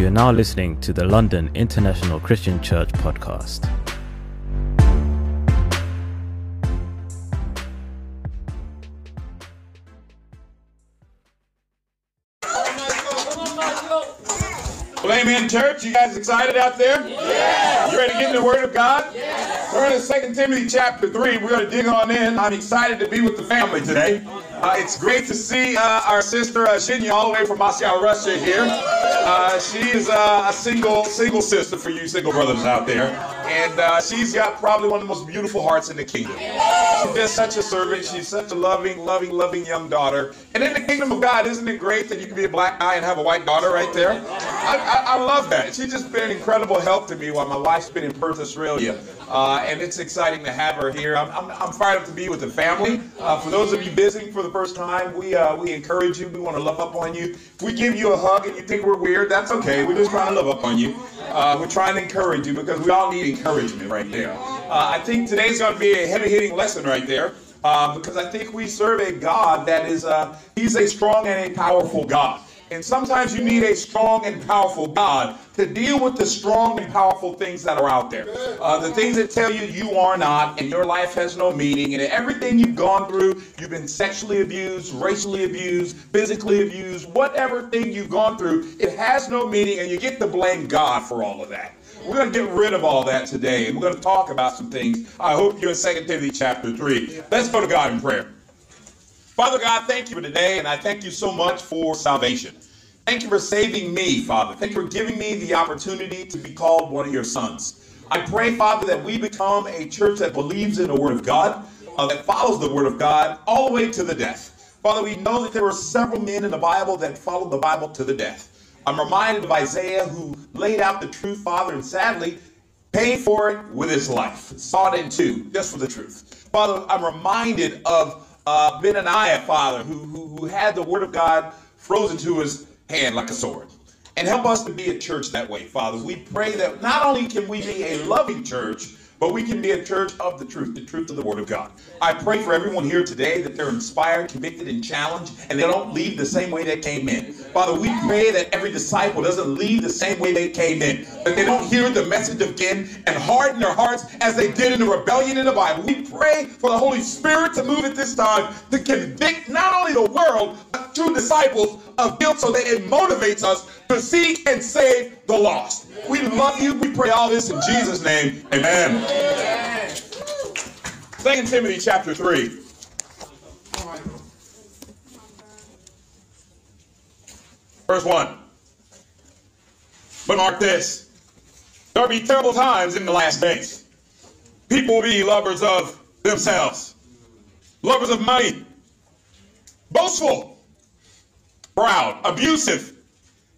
You are now listening to the London International Christian Church podcast. Well, amen, church. You guys excited out there? Yeah. You ready to get in the Word of God? Yeah. Turn to 2 Timothy chapter 3. We're going to dig on in. I'm excited to be with the family today. Uh, it's great to see uh, our sister uh, Shinya all the way from Moscow, Russia here. Uh, she is uh, a single single sister for you single brothers out there. And uh, she's got probably one of the most beautiful hearts in the kingdom. She's just such a servant. She's such a loving, loving, loving young daughter. And in the kingdom of God, isn't it great that you can be a black guy and have a white daughter right there? I, I, I love that. She's just been an incredible help to me while my wife's been in Perth, Australia. Uh, and it's exciting to have her here. I'm, I'm, I'm fired up to be with the family. Uh, for those of you visiting for the first time, we uh, we encourage you. We want to love up on you. If we give you a hug and you think we're weird, that's okay. We're just trying to love up on you. Uh, we're trying to encourage you because we all need encouragement right there. Uh, I think today's going to be a heavy-hitting lesson right there. Uh, because I think we serve a God that is, He's a strong and a powerful God. And sometimes you need a strong and powerful God to deal with the strong and powerful things that are out there. Uh, the things that tell you you are not and your life has no meaning and everything you've gone through, you've been sexually abused, racially abused, physically abused, whatever thing you've gone through, it has no meaning and you get to blame God for all of that. We're going to get rid of all that today and we're going to talk about some things. I hope you're in 2 Timothy chapter 3. Let's go to God in prayer. Father God, thank you for today, and I thank you so much for salvation. Thank you for saving me, Father. Thank you for giving me the opportunity to be called one of your sons. I pray, Father, that we become a church that believes in the Word of God, uh, that follows the Word of God all the way to the death. Father, we know that there were several men in the Bible that followed the Bible to the death. I'm reminded of Isaiah who laid out the truth, Father, and sadly paid for it with his life, it in two, just for the truth. Father, I'm reminded of uh, Benaniah, Father, who, who, who had the word of God frozen to his hand like a sword. And help us to be a church that way, Father. We pray that not only can we be a loving church, but we can be a church of the truth, the truth of the Word of God. I pray for everyone here today that they're inspired, convicted, and challenged, and they don't leave the same way they came in. Father, we pray that every disciple doesn't leave the same way they came in, that they don't hear the message again and harden their hearts as they did in the rebellion in the Bible. We pray for the Holy Spirit to move at this time to convict not only the world, but true disciples of guilt so that it motivates us to seek and save the lost. We love you. We pray all this in Jesus' name. Amen. Second Timothy chapter 3. Verse 1. But mark this. There'll be terrible times in the last days. People will be lovers of themselves, lovers of money, boastful, proud, abusive,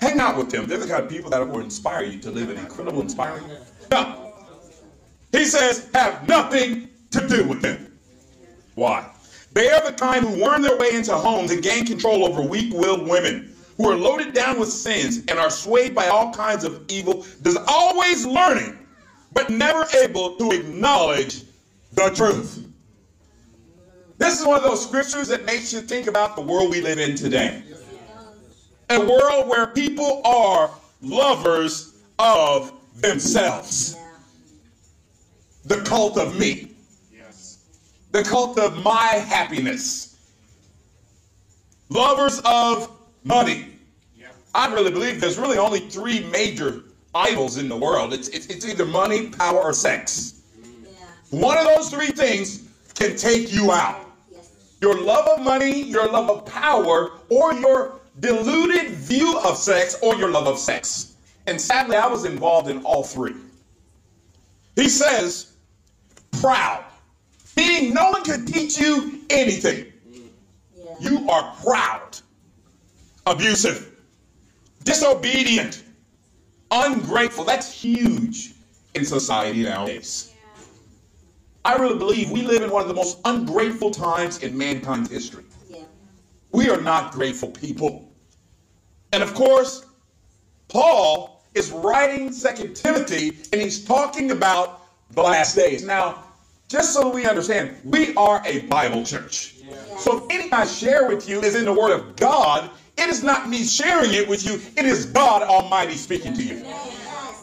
Hang out with them. They're the kind of people that will inspire you to live an incredible, inspiring. life. No. He says, have nothing to do with them. Why? They are the kind who worm their way into homes and gain control over weak willed women who are loaded down with sins and are swayed by all kinds of evil. There's always learning, but never able to acknowledge the truth. This is one of those scriptures that makes you think about the world we live in today a world where people are lovers of themselves. The cult of me. Yes. The cult of my happiness. Lovers of money. Yeah. I really believe there's really only three major idols in the world. It's, it's, it's either money, power, or sex. Yeah. One of those three things can take you out. Yes. Your love of money, your love of power, or your deluded view of sex or your love of sex. And sadly, I was involved in all three. He says, proud, meaning no one could teach you anything. Yeah. You are proud, abusive, disobedient, ungrateful. That's huge. in society nowadays. I really believe we live in one of the most ungrateful times in mankind's history. Yeah. We are not grateful people. And of course, Paul is writing Second Timothy and he's talking about the last days. Now, just so we understand, we are a Bible church. Yeah. So if anything I share with you is in the Word of God, it is not me sharing it with you, it is God Almighty speaking to you.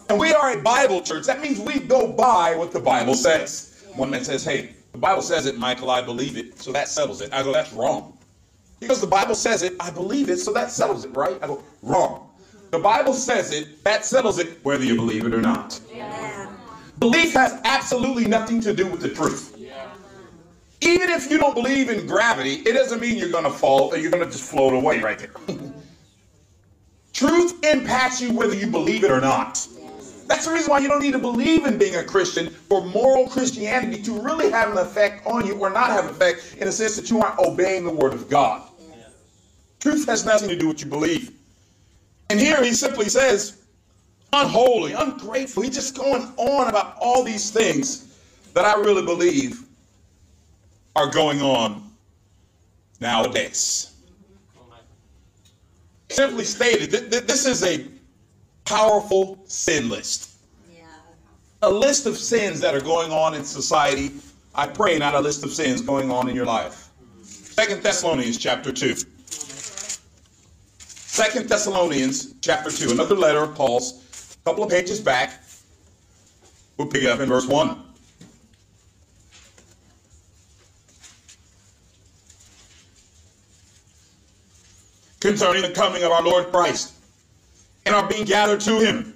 And we are a Bible church. That means we go by what the Bible says. One man says, Hey, the Bible says it, Michael, I believe it, so that settles it. I go, That's wrong. Because the Bible says it, I believe it, so that settles it, right? I go, Wrong. The Bible says it, that settles it, whether you believe it or not. Yeah. Belief has absolutely nothing to do with the truth. Yeah. Even if you don't believe in gravity, it doesn't mean you're going to fall or you're going to just float away right there. truth impacts you whether you believe it or not. That's the reason why you don't need to believe in being a Christian for moral Christianity to really have an effect on you or not have an effect in the sense that you aren't obeying the Word of God. Truth has nothing to do with what you believe. And here he simply says, unholy, ungrateful. He's just going on about all these things that I really believe are going on nowadays. Simply stated, this is a powerful sin list. Yeah. A list of sins that are going on in society. I pray not a list of sins going on in your life. Second Thessalonians chapter 2. Second Thessalonians chapter 2, another letter of Paul's, a couple of pages back. We'll pick it up in verse 1. Concerning the coming of our Lord Christ and are being gathered to him.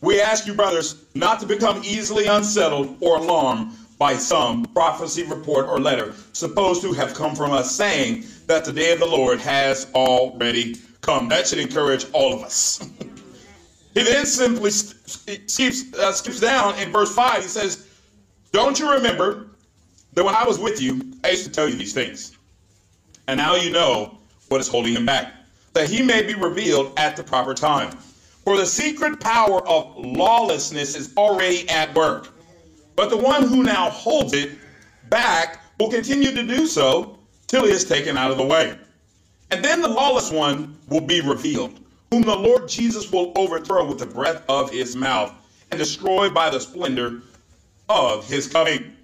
We ask you, brothers, not to become easily unsettled or alarmed by some prophecy, report, or letter supposed to have come from us, saying that the day of the Lord has already come. That should encourage all of us. he then simply skips, uh, skips down in verse 5. He says, Don't you remember that when I was with you, I used to tell you these things? And now you know what is holding him back that he may be revealed at the proper time. For the secret power of lawlessness is already at work. But the one who now holds it back will continue to do so till he is taken out of the way. And then the lawless one will be revealed, whom the Lord Jesus will overthrow with the breath of his mouth and destroy by the splendor of his coming.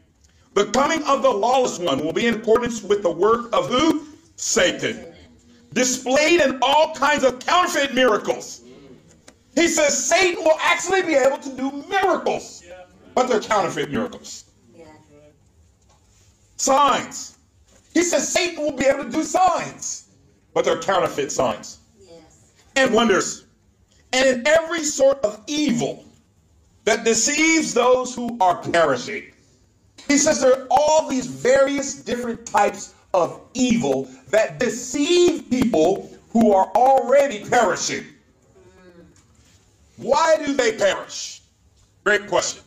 The coming of the lawless one will be in accordance with the work of who? Satan displayed in all kinds of counterfeit miracles. He says Satan will actually be able to do miracles, but they're counterfeit miracles. Signs. He says Satan will be able to do signs, but they're counterfeit signs. And wonders. And in every sort of evil that deceives those who are perishing. He says there are all these various different types of evil that deceive people who are already perishing. Why do they perish? Great question.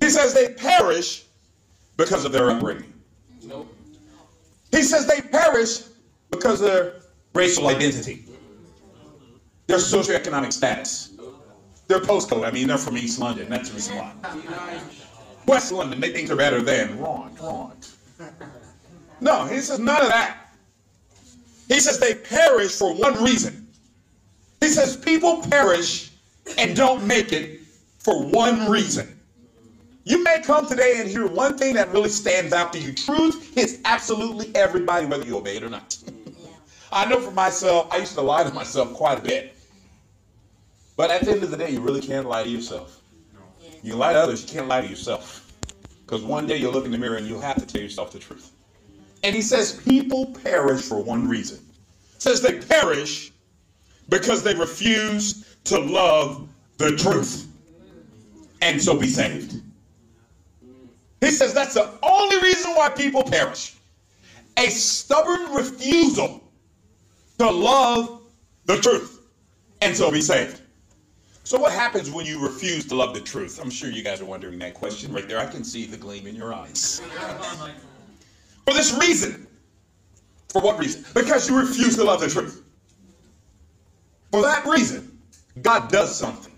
He says they perish because of their upbringing. He says they perish because of their racial identity, their socioeconomic status, their postcode. I mean, they're from East London. That's the reason why. West London, they think they're better than. Wrong, wrong. No, he says none of that. He says they perish for one reason. He says people perish and don't make it for one reason. You may come today and hear one thing that really stands out to you. Truth hits absolutely everybody, whether you obey it or not. I know for myself, I used to lie to myself quite a bit. But at the end of the day, you really can't lie to yourself. You can lie to others, you can't lie to yourself. Because one day you'll look in the mirror and you'll have to tell yourself the truth. And he says people perish for one reason. says they perish because they refuse to love the truth and so be saved. He says that's the only reason why people perish. A stubborn refusal to love the truth and so be saved. So, what happens when you refuse to love the truth? I'm sure you guys are wondering that question right there. I can see the gleam in your eyes. For this reason. For what reason? Because you refuse to love the truth. For that reason, God does something.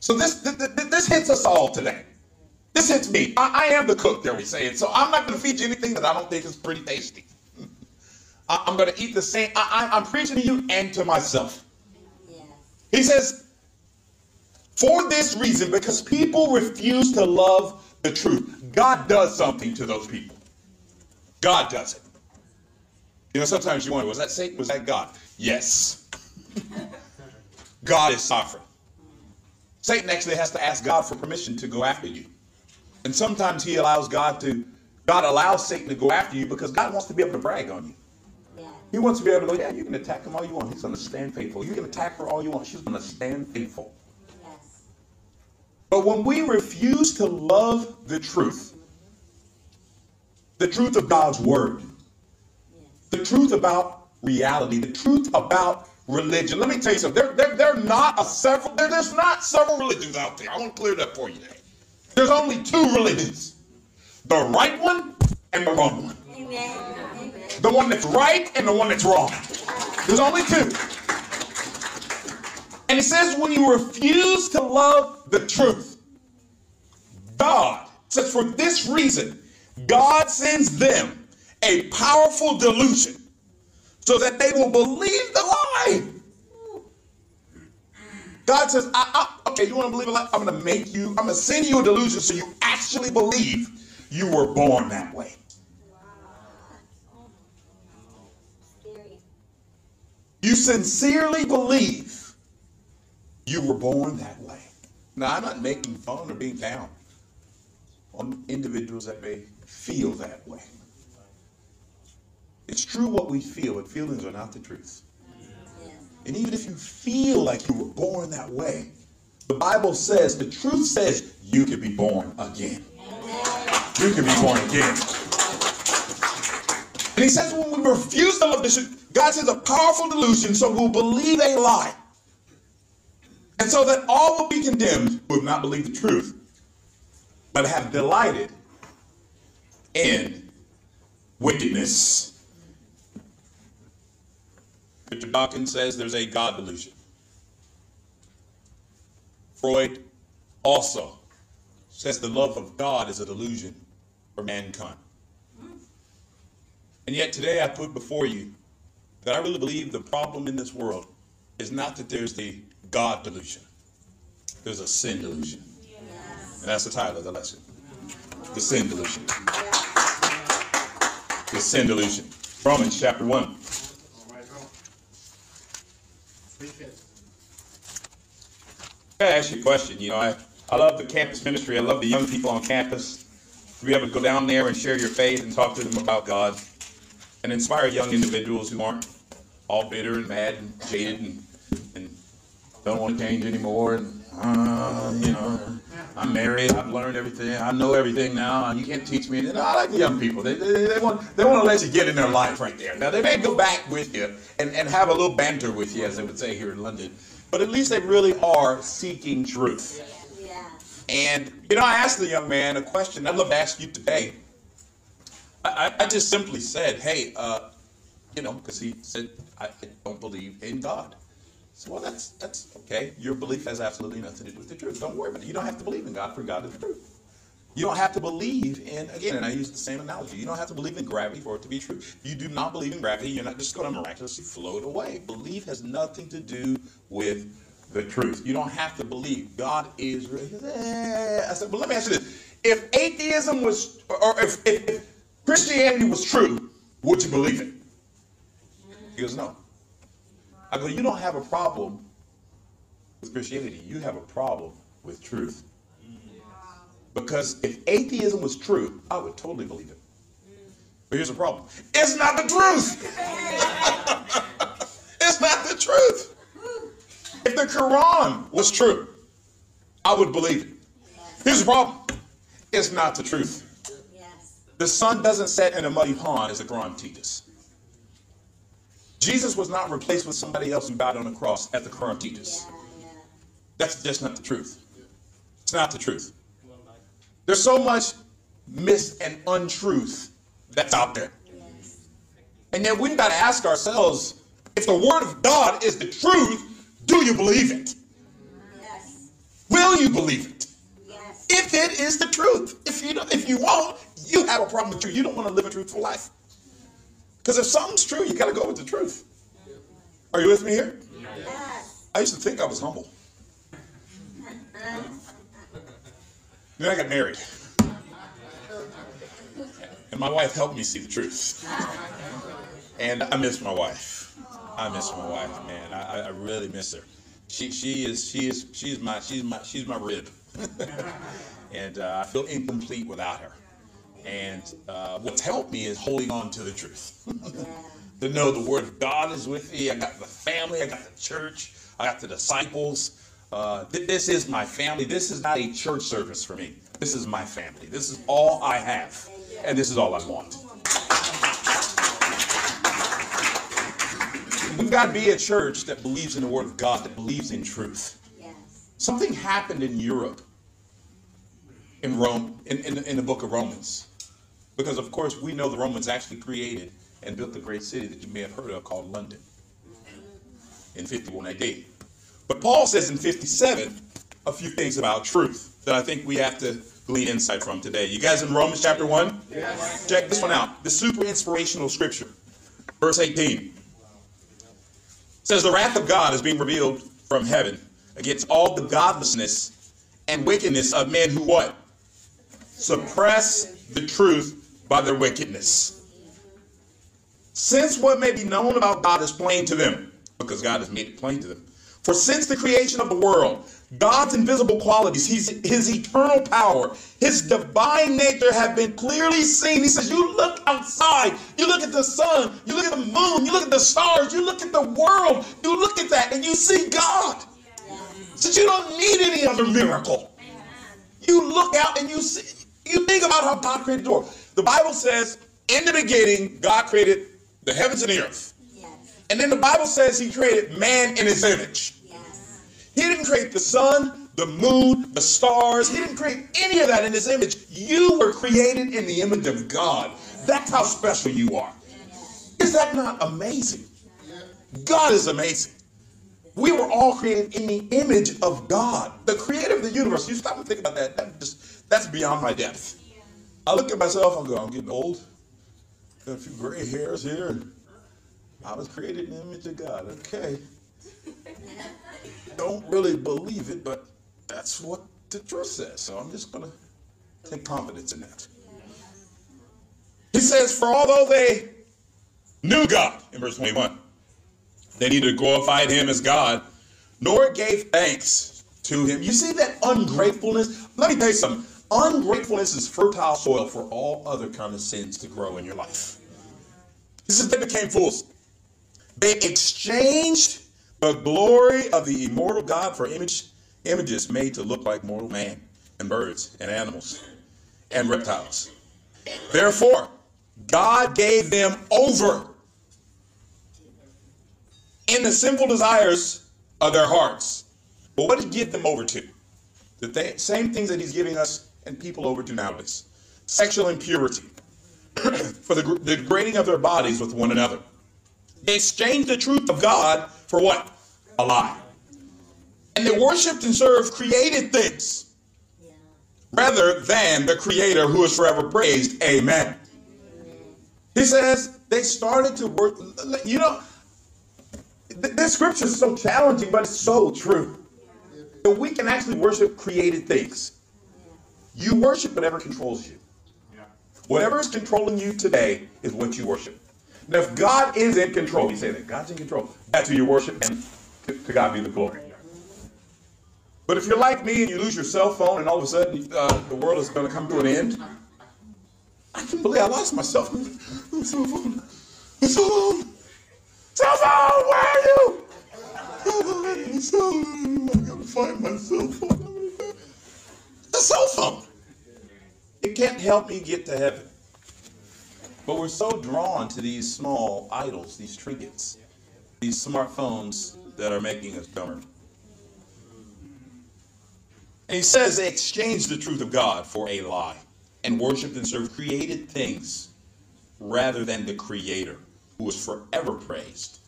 So this this, hits us all today. This hits me. I, I am the cook, there we say it. So I'm not going to feed you anything that I don't think is pretty tasty. I, am going to eat the same. I, I'm preaching to you and to myself. He says, for this reason, because people refuse to love the truth, God does something to those people. God does it. You know, sometimes you wonder, was that Satan? Was that God? Yes. God is sovereign. Satan actually has to ask God for permission to go after you. And sometimes he allows God to, God allows Satan to go after you because God wants to be able to brag on you. Yeah. He wants to be able to go, yeah, you can attack him all you want. He's going to stand faithful. You can attack her all you want. She's going to stand faithful. Yes. But when we refuse to love the truth, the truth of God's word, the truth about reality, the truth about religion. Let me tell you something. There, there, there are not a several, there, there's not several religions out there. I want to clear that for you today. There's only two religions the right one and the wrong one. Amen. The one that's right and the one that's wrong. There's only two. And it says, when you refuse to love the truth, God says, for this reason, God sends them a powerful delusion so that they will believe the lie. God says, I, I, okay, you want to believe a lie? I'm going to make you, I'm going to send you a delusion so you actually believe you were born that way. You sincerely believe you were born that way. Now, I'm not making fun or being down on individuals that may feel that way. It's true what we feel, but feelings are not the truth. And even if you feel like you were born that way, the Bible says, the truth says, you can be born again. You can be born again. And he says, when we refuse to love this, God says a powerful delusion, so we'll believe a lie. And so that all will be condemned who have not believed the truth, but have delighted in wickedness. Richard Dawkins says there's a God delusion. Freud also says the love of God is a delusion for mankind. And yet today I put before you that I really believe the problem in this world is not that there's the God delusion. There's a sin delusion. And that's the title of the lesson. The sin delusion. The sin delusion. Romans chapter 1. I ask you a question. You know, I, I love the campus ministry. I love the young people on campus. To be able to go down there and share your faith and talk to them about God and inspire young individuals who aren't all bitter and mad and jaded and, and don't want to change anymore. And, uh, you know, I'm married. I've learned everything. I know everything now. You can't teach me. And I like young people. They, they, they, want, they want to let you get in their life right there. Now, they may go back with you and, and have a little banter with you, as they would say here in London. But at least they really are seeking truth. Yeah. And, you know, I asked the young man a question I'd love to ask you today. I, I just simply said, hey, uh, you know, because he said, I don't believe in God. So, well, that's, that's okay. Your belief has absolutely nothing to do with the truth. Don't worry about it. You don't have to believe in God for God is the truth. You don't have to believe in, again, and I use the same analogy, you don't have to believe in gravity for it to be true. If you do not believe in gravity, you're not just going to miraculously float away. Belief has nothing to do with the truth. You don't have to believe. God is real. I said, but let me ask you this. If atheism was, or if, if Christianity was true, would you believe it? He goes, no. I go, you don't have a problem with Christianity. You have a problem with truth. Because if atheism was true, I would totally believe it. But here's the problem it's not the truth. it's not the truth. If the Quran was true, I would believe it. Here's the problem it's not the truth. The sun doesn't set in a muddy pond, as the Quran teaches. Jesus was not replaced with somebody else who died on the cross, as the Quran teaches. That's just not the truth. It's not the truth. There's so much mis and untruth that's out there. And yet we've got to ask ourselves if the Word of God is the truth, do you believe it? Yes. Will you believe it? Yes. If it is the truth. If you don't, if you won't, you have a problem with truth. You don't want to live a truthful life. Because if something's true, you got to go with the truth. Are you with me here? Yes. I used to think I was humble. Then I got married. And my wife helped me see the truth. And I miss my wife. I miss my wife, man. I, I really miss her. She she is she is she's my she's my she's my rib. and uh, I feel incomplete without her. And uh, what's helped me is holding on to the truth. to know the word of God is with me. I got the family. I got the church. I got the disciples. Uh, th- this is my family. This is not a church service for me. This is my family. This is all I have. And this is all I want. We've got to be a church that believes in the Word of God, that believes in truth. Yes. Something happened in Europe, in Rome, in, in, in the book of Romans. Because, of course, we know the Romans actually created and built the great city that you may have heard of called London in 51 AD. But Paul says in 57 a few things about truth that I think we have to glean insight from today. You guys in Romans chapter 1? Yes. Check this one out. The super inspirational scripture. Verse 18 says, The wrath of God is being revealed from heaven against all the godlessness and wickedness of men who what? Suppress the truth by their wickedness. Since what may be known about God is plain to them, because God has made it plain to them. For since the creation of the world, God's invisible qualities, his, his eternal power, his divine nature have been clearly seen. He says, You look outside, you look at the sun, you look at the moon, you look at the stars, you look at the world, you look at that, and you see God. Says you don't need any other miracle. You look out and you see, you think about how God created the world. The Bible says, in the beginning, God created the heavens and the earth. And then the Bible says he created man in his image. He didn't create the sun, the moon, the stars. He didn't create any of that in his image. You were created in the image of God. That's how special you are. Is that not amazing? God is amazing. We were all created in the image of God, the creator of the universe. You stop and think about that. that just, that's beyond my depth. I look at myself, I'm going, I'm getting old. Got a few gray hairs here. I was created in the image of God. Okay don't really believe it, but that's what the truth says. So I'm just going to take confidence in that. He says, For although they knew God, in verse 21, they neither glorified him as God nor gave thanks to him. You see that ungratefulness? Let me tell you something. Ungratefulness is fertile soil for all other kind of sins to grow in your life. He says they became fools. They exchanged the glory of the immortal God for image, images made to look like mortal man and birds and animals and reptiles. Therefore, God gave them over in the sinful desires of their hearts. But what did he give them over to? The th- same things that he's giving us and people over to nowadays sexual impurity, for the, the degrading of their bodies with one another. They exchanged the truth of God for what? A lie. And they worshiped and served created things rather than the creator who is forever praised. Amen. He says they started to work. You know, this scripture is so challenging, but it's so true. That we can actually worship created things. You worship whatever controls you. Yeah. Whatever is controlling you today is what you worship. Now, if God is in control, you say that God's in control. That's who you worship, and to, to God be the glory. But if you're like me and you lose your cell phone and all of a sudden uh, the world is going to come to an end, I can't believe I lost my cell phone. My cell phone. My cell phone. Cell phone, where are you? My cell phone. I gotta find my cell phone. Cell phone. It can't help me get to heaven. But we're so drawn to these small idols, these trinkets, these smartphones that are making us dumber. And he says they exchanged the truth of God for a lie and worshiped and served created things rather than the Creator who is forever praised.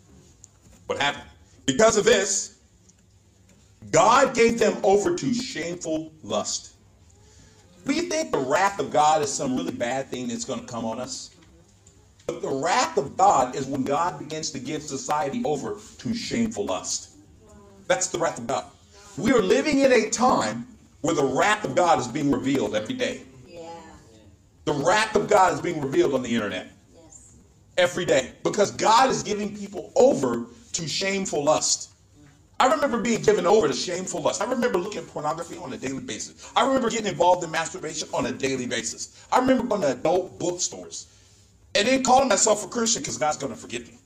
What happened? Because of this, God gave them over to shameful lust. We think the wrath of God is some really bad thing that's going to come on us. But the wrath of God is when God begins to give society over to shameful lust. That's the wrath of God. We are living in a time where the wrath of God is being revealed every day. Yeah. The wrath of God is being revealed on the internet yes. every day because God is giving people over to shameful lust. I remember being given over to shameful lust. I remember looking at pornography on a daily basis. I remember getting involved in masturbation on a daily basis. I remember going to adult bookstores and then calling myself a Christian because God's going to forgive me.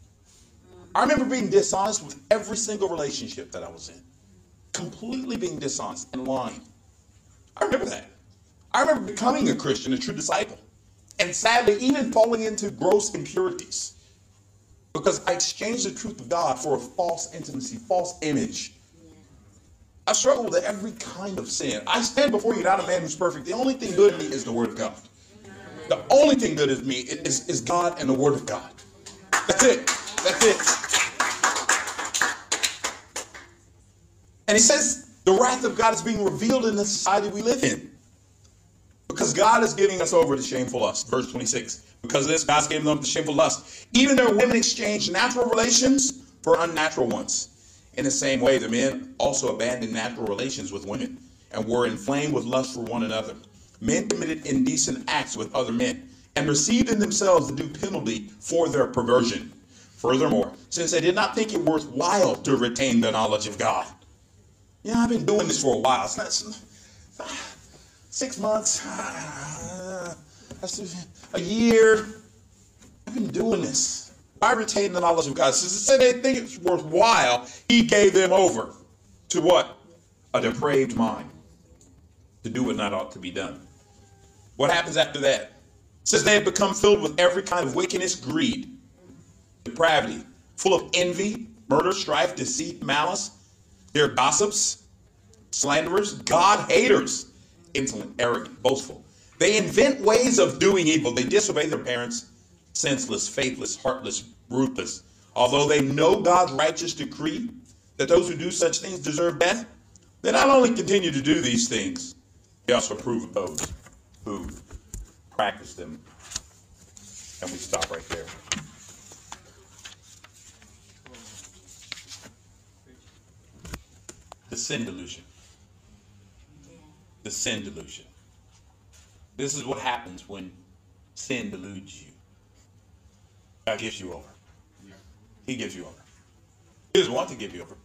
I remember being dishonest with every single relationship that I was in. Completely being dishonest and lying. I remember that. I remember becoming a Christian, a true disciple. And sadly, even falling into gross impurities. Because I exchanged the truth of God for a false intimacy, false image. I struggle with every kind of sin. I stand before you not a man who's perfect. The only thing good in me is the Word of God. The only thing good in me is, is God and the Word of God. That's it. That's it. And he says the wrath of God is being revealed in the society we live in. Because God is giving us over to shameful lust. Verse 26. Because this, God's giving them to shameful lust. Even their women exchange natural relations for unnatural ones. In the same way, the men also abandoned natural relations with women and were inflamed with lust for one another. Men committed indecent acts with other men and received in themselves the due penalty for their perversion. Furthermore, since they did not think it worthwhile to retain the knowledge of God. Yeah, I've been doing this for a while. It's not six months, a year. I've been doing this. I retain the knowledge of God. Since said they think it's worthwhile, he gave them over to what? A depraved mind. To do what not ought to be done. What happens after that? Since they have become filled with every kind of wickedness, greed, depravity, full of envy, murder, strife, deceit, malice. They're gossips, slanderers, God haters, insolent, arrogant, boastful. They invent ways of doing evil. They disobey their parents, senseless, faithless, heartless, ruthless. Although they know God's righteous decree that those who do such things deserve death, they not only continue to do these things, they also approve of those who practice them. And we stop right there. The sin delusion. The sin delusion. This is what happens when sin deludes you. God gives you over. He gives you over. He doesn't want to give you over.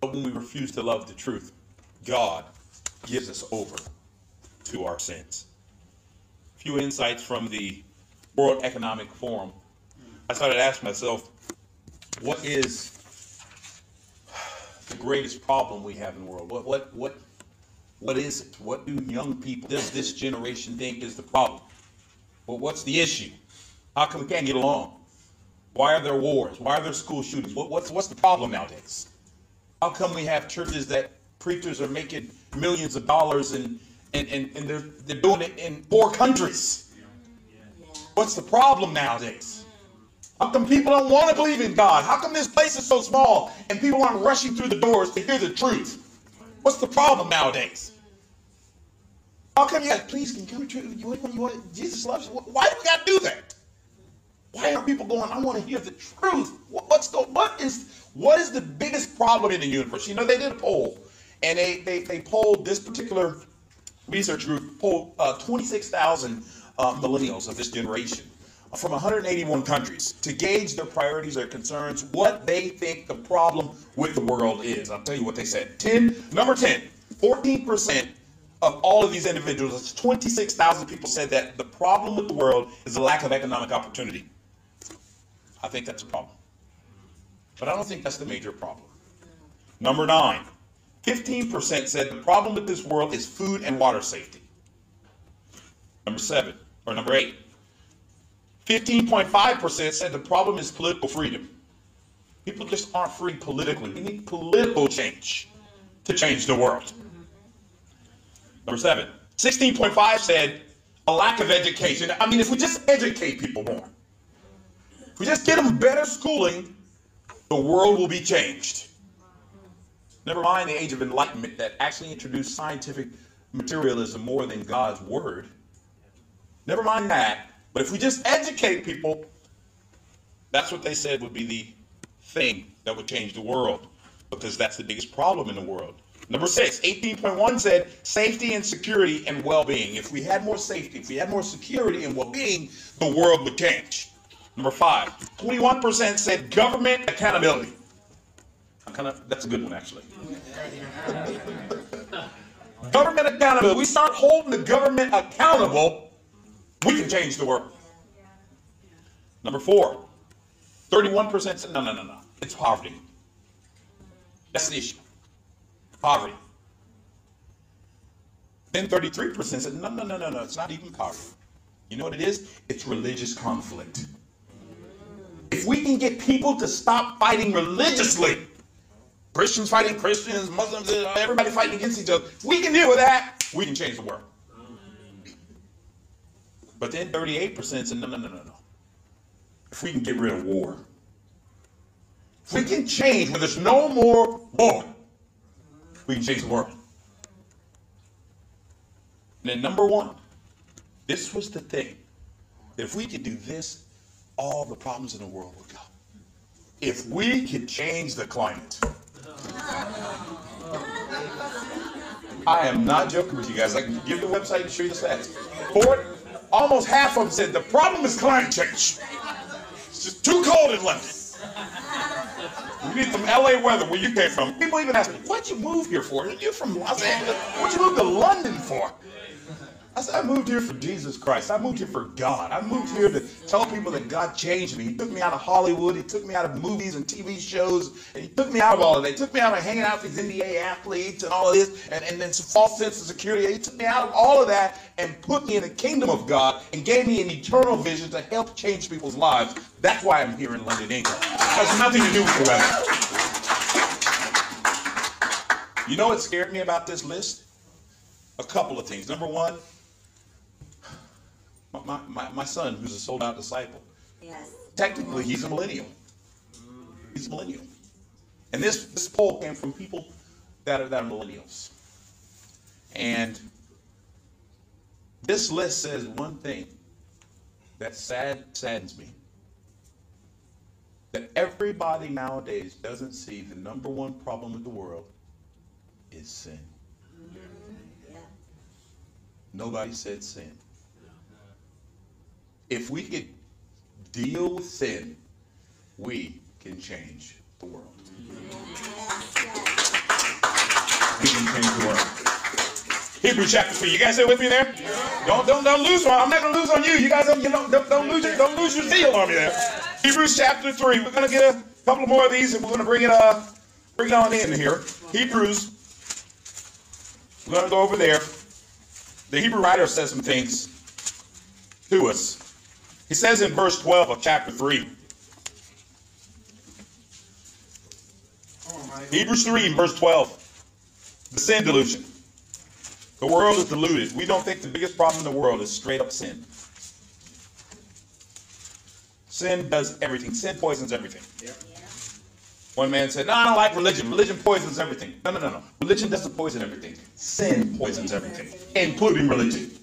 But when we refuse to love the truth, God gives us over to our sins. A few insights from the World Economic Forum. I started asking myself, what is the greatest problem we have in the world? What what what what is it? What do young people, does this generation think is the problem? Well, what's the issue? How come we can't get along? Why are there wars? Why are there school shootings? What, what's what's the problem nowadays? How come we have churches that preachers are making millions of dollars and and, and, and they're they're doing it in four countries? What's the problem nowadays? How come people don't want to believe in God? How come this place is so small and people aren't rushing through the doors to hear the truth? What's the problem nowadays? How come you guys, please, can you come to? You, you want, Jesus loves you. Why do we got to do that? Why are people going, I want to hear the truth? What's the, what is, what is the biggest problem in the universe? You know, they did a poll, and they, they, they polled this particular research group, polled uh, 26,000 uh, millennials of this generation from 181 countries to gauge their priorities, their concerns, what they think the problem with the world is. I'll tell you what they said. 10, number 10, 14% of all of these individuals, that's 26,000 people said that the problem with the world is the lack of economic opportunity. I think that's a problem. But I don't think that's the major problem. Number nine, 15% said the problem with this world is food and water safety. Number seven, or number eight, 15.5% said the problem is political freedom. People just aren't free politically. We need political change to change the world. Number seven, 16.5 said a lack of education. I mean, if we just educate people more, if we just get them better schooling, the world will be changed. Never mind the age of enlightenment that actually introduced scientific materialism more than God's word. Never mind that. But if we just educate people, that's what they said would be the thing that would change the world because that's the biggest problem in the world. Number six, 18.1 said safety and security and well being. If we had more safety, if we had more security and well being, the world would change. Number five, 21% said government accountability. I'm Kind of, that's a good one, actually. government accountability. We start holding the government accountable, we can change the world. Number four, 31% said no, no, no, no. It's poverty. That's the issue. Poverty. Then 33% said no, no, no, no, no. It's not even poverty. You know what it is? It's religious conflict. If we can get people to stop fighting religiously, Christians fighting Christians, Muslims, everybody fighting against each other, we can deal with that, we can change the world. But then 38% said, no, no, no, no, no. If we can get rid of war, if we can change where there's no more war, we can change the world. And then number one, this was the thing. If we could do this, all the problems in the world would go. If we could change the climate. I am not joking with you guys. I can give the website and show you the stats. For almost half of them said the problem is climate change. It's just too cold in London. We need some LA weather where you came from. People even ask me, what'd you move here for? You're from Los Angeles. What'd you move to London for? I said, I moved here for Jesus Christ. I moved here for God. I moved here to tell people that God changed me. He took me out of Hollywood. He took me out of movies and TV shows. And he took me out of all of that. He took me out of hanging out with these NBA athletes and all of this and, and then some false sense of security. He took me out of all of that and put me in the kingdom of God and gave me an eternal vision to help change people's lives. That's why I'm here in London, England. It has nothing to do with the weather. You know what scared me about this list? A couple of things. Number one, my, my, my son, who's a sold out disciple, Yes. technically he's a millennial. He's a millennial. And this, this poll came from people that are, that are millennials. And this list says one thing that sad saddens me. That everybody nowadays doesn't see the number one problem in the world is sin. Mm-hmm. Yeah. Nobody said sin. If we could deal with sin, we can change the world. We can change the world. Hebrews chapter three. You guys stay with me there? Don't don't don't lose one. I'm not gonna lose on you. You guys don't you know don't, don't lose your don't lose your zeal on me there. Hebrews chapter three. We're gonna get a couple more of these and we're gonna bring it uh bring it on in here. Hebrews. We're gonna go over there. The Hebrew writer says some things to us. He says in verse 12 of chapter 3. Hebrews 3 and verse 12. The sin delusion. The world is deluded. We don't think the biggest problem in the world is straight up sin. Sin does everything. Sin poisons everything. One man said, No, I don't like religion. Religion poisons everything. No, no, no, no. Religion doesn't poison everything. Sin poisons everything, including religion.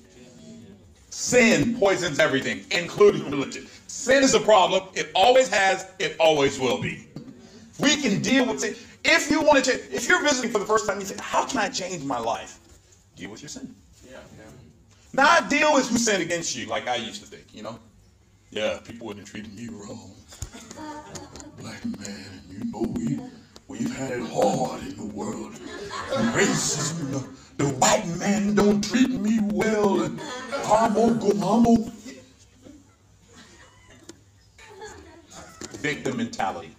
Sin poisons everything, including religion. Sin is a problem. It always has. It always will be. We can deal with it. If you want to change, if you're visiting for the first time, you say, "How can I change my life?" Deal with your sin. Yeah. Not deal with who sinned against you, like I used to think. You know, yeah, people wouldn't have treated me wrong. Black man, you know we we've had it hard in the world. Racism, the, white man don't treat me well, and go homo. Victim mentality.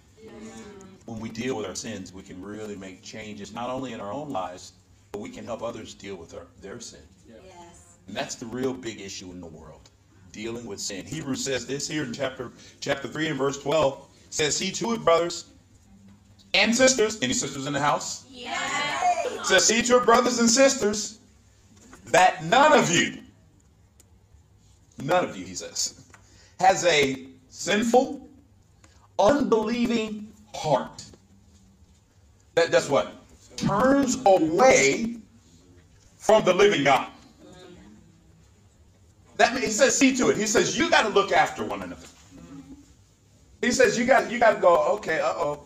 When we deal with our sins, we can really make changes not only in our own lives, but we can help others deal with our, their sin. Yes. And that's the real big issue in the world, dealing with sin. Hebrews says this here in chapter chapter 3 and verse 12. Says, see to it, brothers and sisters. Any sisters in the house? Yes. Says, see to it, brothers and sisters, that none of you, none of you, he says, has a sinful, unbelieving heart. That does what? turns away from the living God. That means, he says, see to it. He says, you got to look after one another. He says, you got you got to go, okay, uh-oh.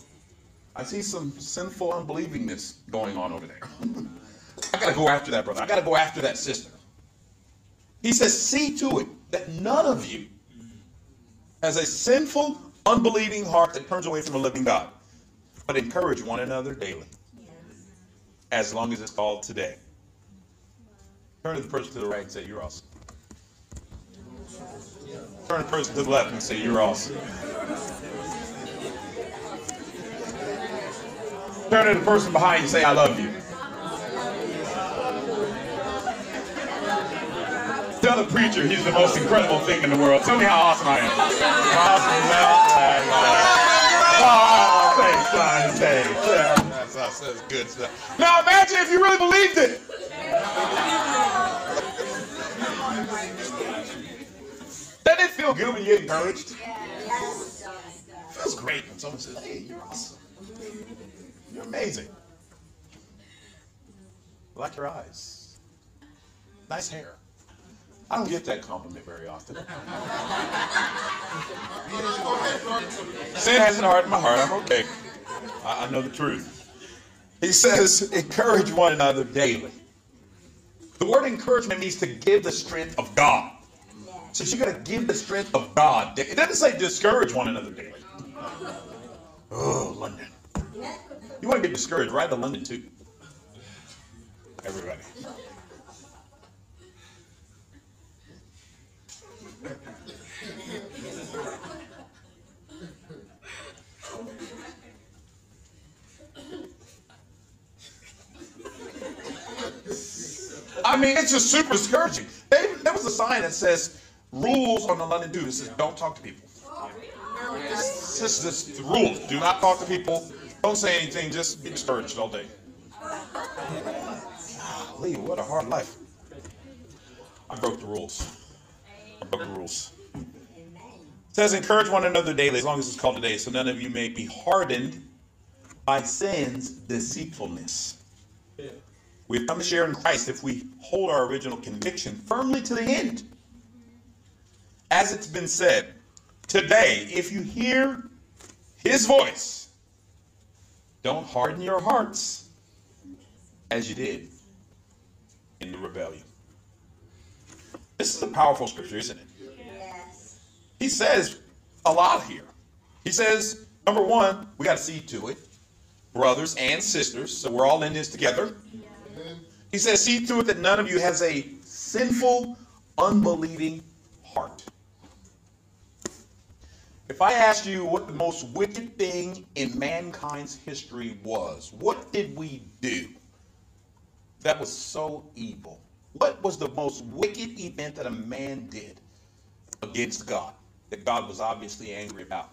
I see some sinful unbelievingness going on over there. I got to go after that brother. I got to go after that sister. He says, see to it that none of you has a sinful, unbelieving heart that turns away from the living God, but encourage one another daily, as long as it's called today. Turn to the person to the right and say, You're awesome. Turn to the person to the left and say, You're awesome. Turn to the person behind you and say, I love you. Tell the preacher he's the most incredible thing in the world. Tell me how awesome I am. Awesome. Now imagine if you really believed it. Doesn't it feel good when you get encouraged? It feels great when someone says, hey, you're awesome. You're amazing. I like your eyes. Nice hair. I don't get that compliment very often. Sin hasn't hardened my heart. I'm okay. I, I know the truth. He says, encourage one another daily. The word encouragement means to give the strength of God. So you got to give the strength of God. It doesn't say discourage one another daily. Oh, London. You want to get discouraged, ride to London too. Everybody. I mean, it's just super discouraging. They, there was a sign that says rules on the London Tube. It says don't talk to people. Oh, it's just this the rules. Do not talk to people. Don't say anything. Just be discouraged all day. Golly, what a hard life. I broke the rules. I broke the rules. It says encourage one another daily, as long as it's called today, so none of you may be hardened by sin's deceitfulness. We've come to share in Christ if we hold our original conviction firmly to the end. As it's been said, today, if you hear his voice, don't harden your hearts as you did in the rebellion. This is a powerful scripture, isn't it? Yes. He says a lot here. He says, number one, we got to see to it, brothers and sisters, so we're all in this together. He says, see to it that none of you has a sinful, unbelieving heart. If I asked you what the most wicked thing in mankind's history was, what did we do that was so evil? What was the most wicked event that a man did against God that God was obviously angry about?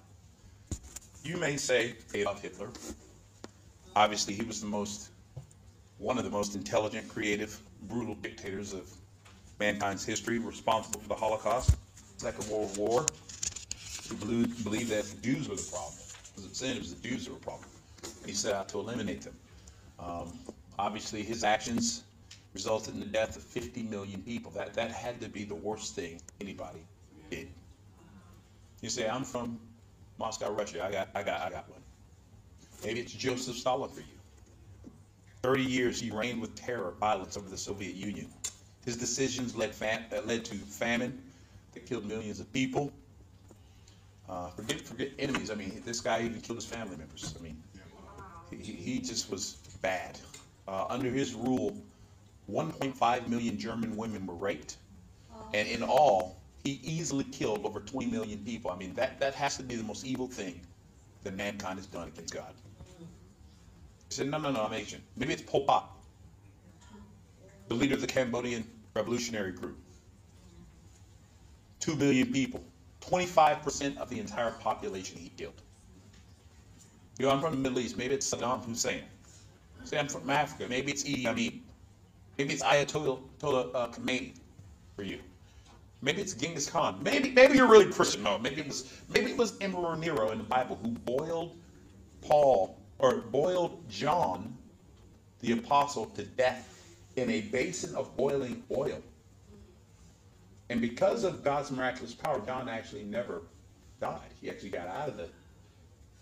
You may say Adolf Hitler. Obviously, he was the most, one of the most intelligent, creative, brutal dictators of mankind's history, responsible for the Holocaust, Second World War. He believed, that the Jews were the problem. It wasn't sin, it was the Jews were the problem. He set out to eliminate them. Um, obviously, his actions resulted in the death of 50 million people. That, that had to be the worst thing anybody did. You say, I'm from Moscow, Russia. I got, I got, I got one. Maybe it's Joseph Stalin for you. 30 years he reigned with terror, violence over the Soviet Union. His decisions led, fam- uh, led to famine that killed millions of people. Uh, forget, forget enemies. I mean, this guy even killed his family members. I mean, he, he just was bad. Uh, under his rule, 1.5 million German women were raped. And in all, he easily killed over 20 million people. I mean, that, that has to be the most evil thing that mankind has done against God. He said, no, no, no, I'm Asian. Maybe it's Pol Pot, the leader of the Cambodian revolutionary group. Two billion people. 25% of the entire population he killed. You know, I'm from the Middle East. Maybe it's Saddam Hussein. Say I'm from Africa. Maybe it's Idi Amin. Maybe it's Ayatollah uh, Khomeini for you. Maybe it's Genghis Khan. Maybe maybe you're really Christian. No, maybe it was maybe it was Emperor Nero in the Bible who boiled Paul or boiled John the apostle to death in a basin of boiling oil. And because of God's miraculous power, John actually never died. He actually got out of the,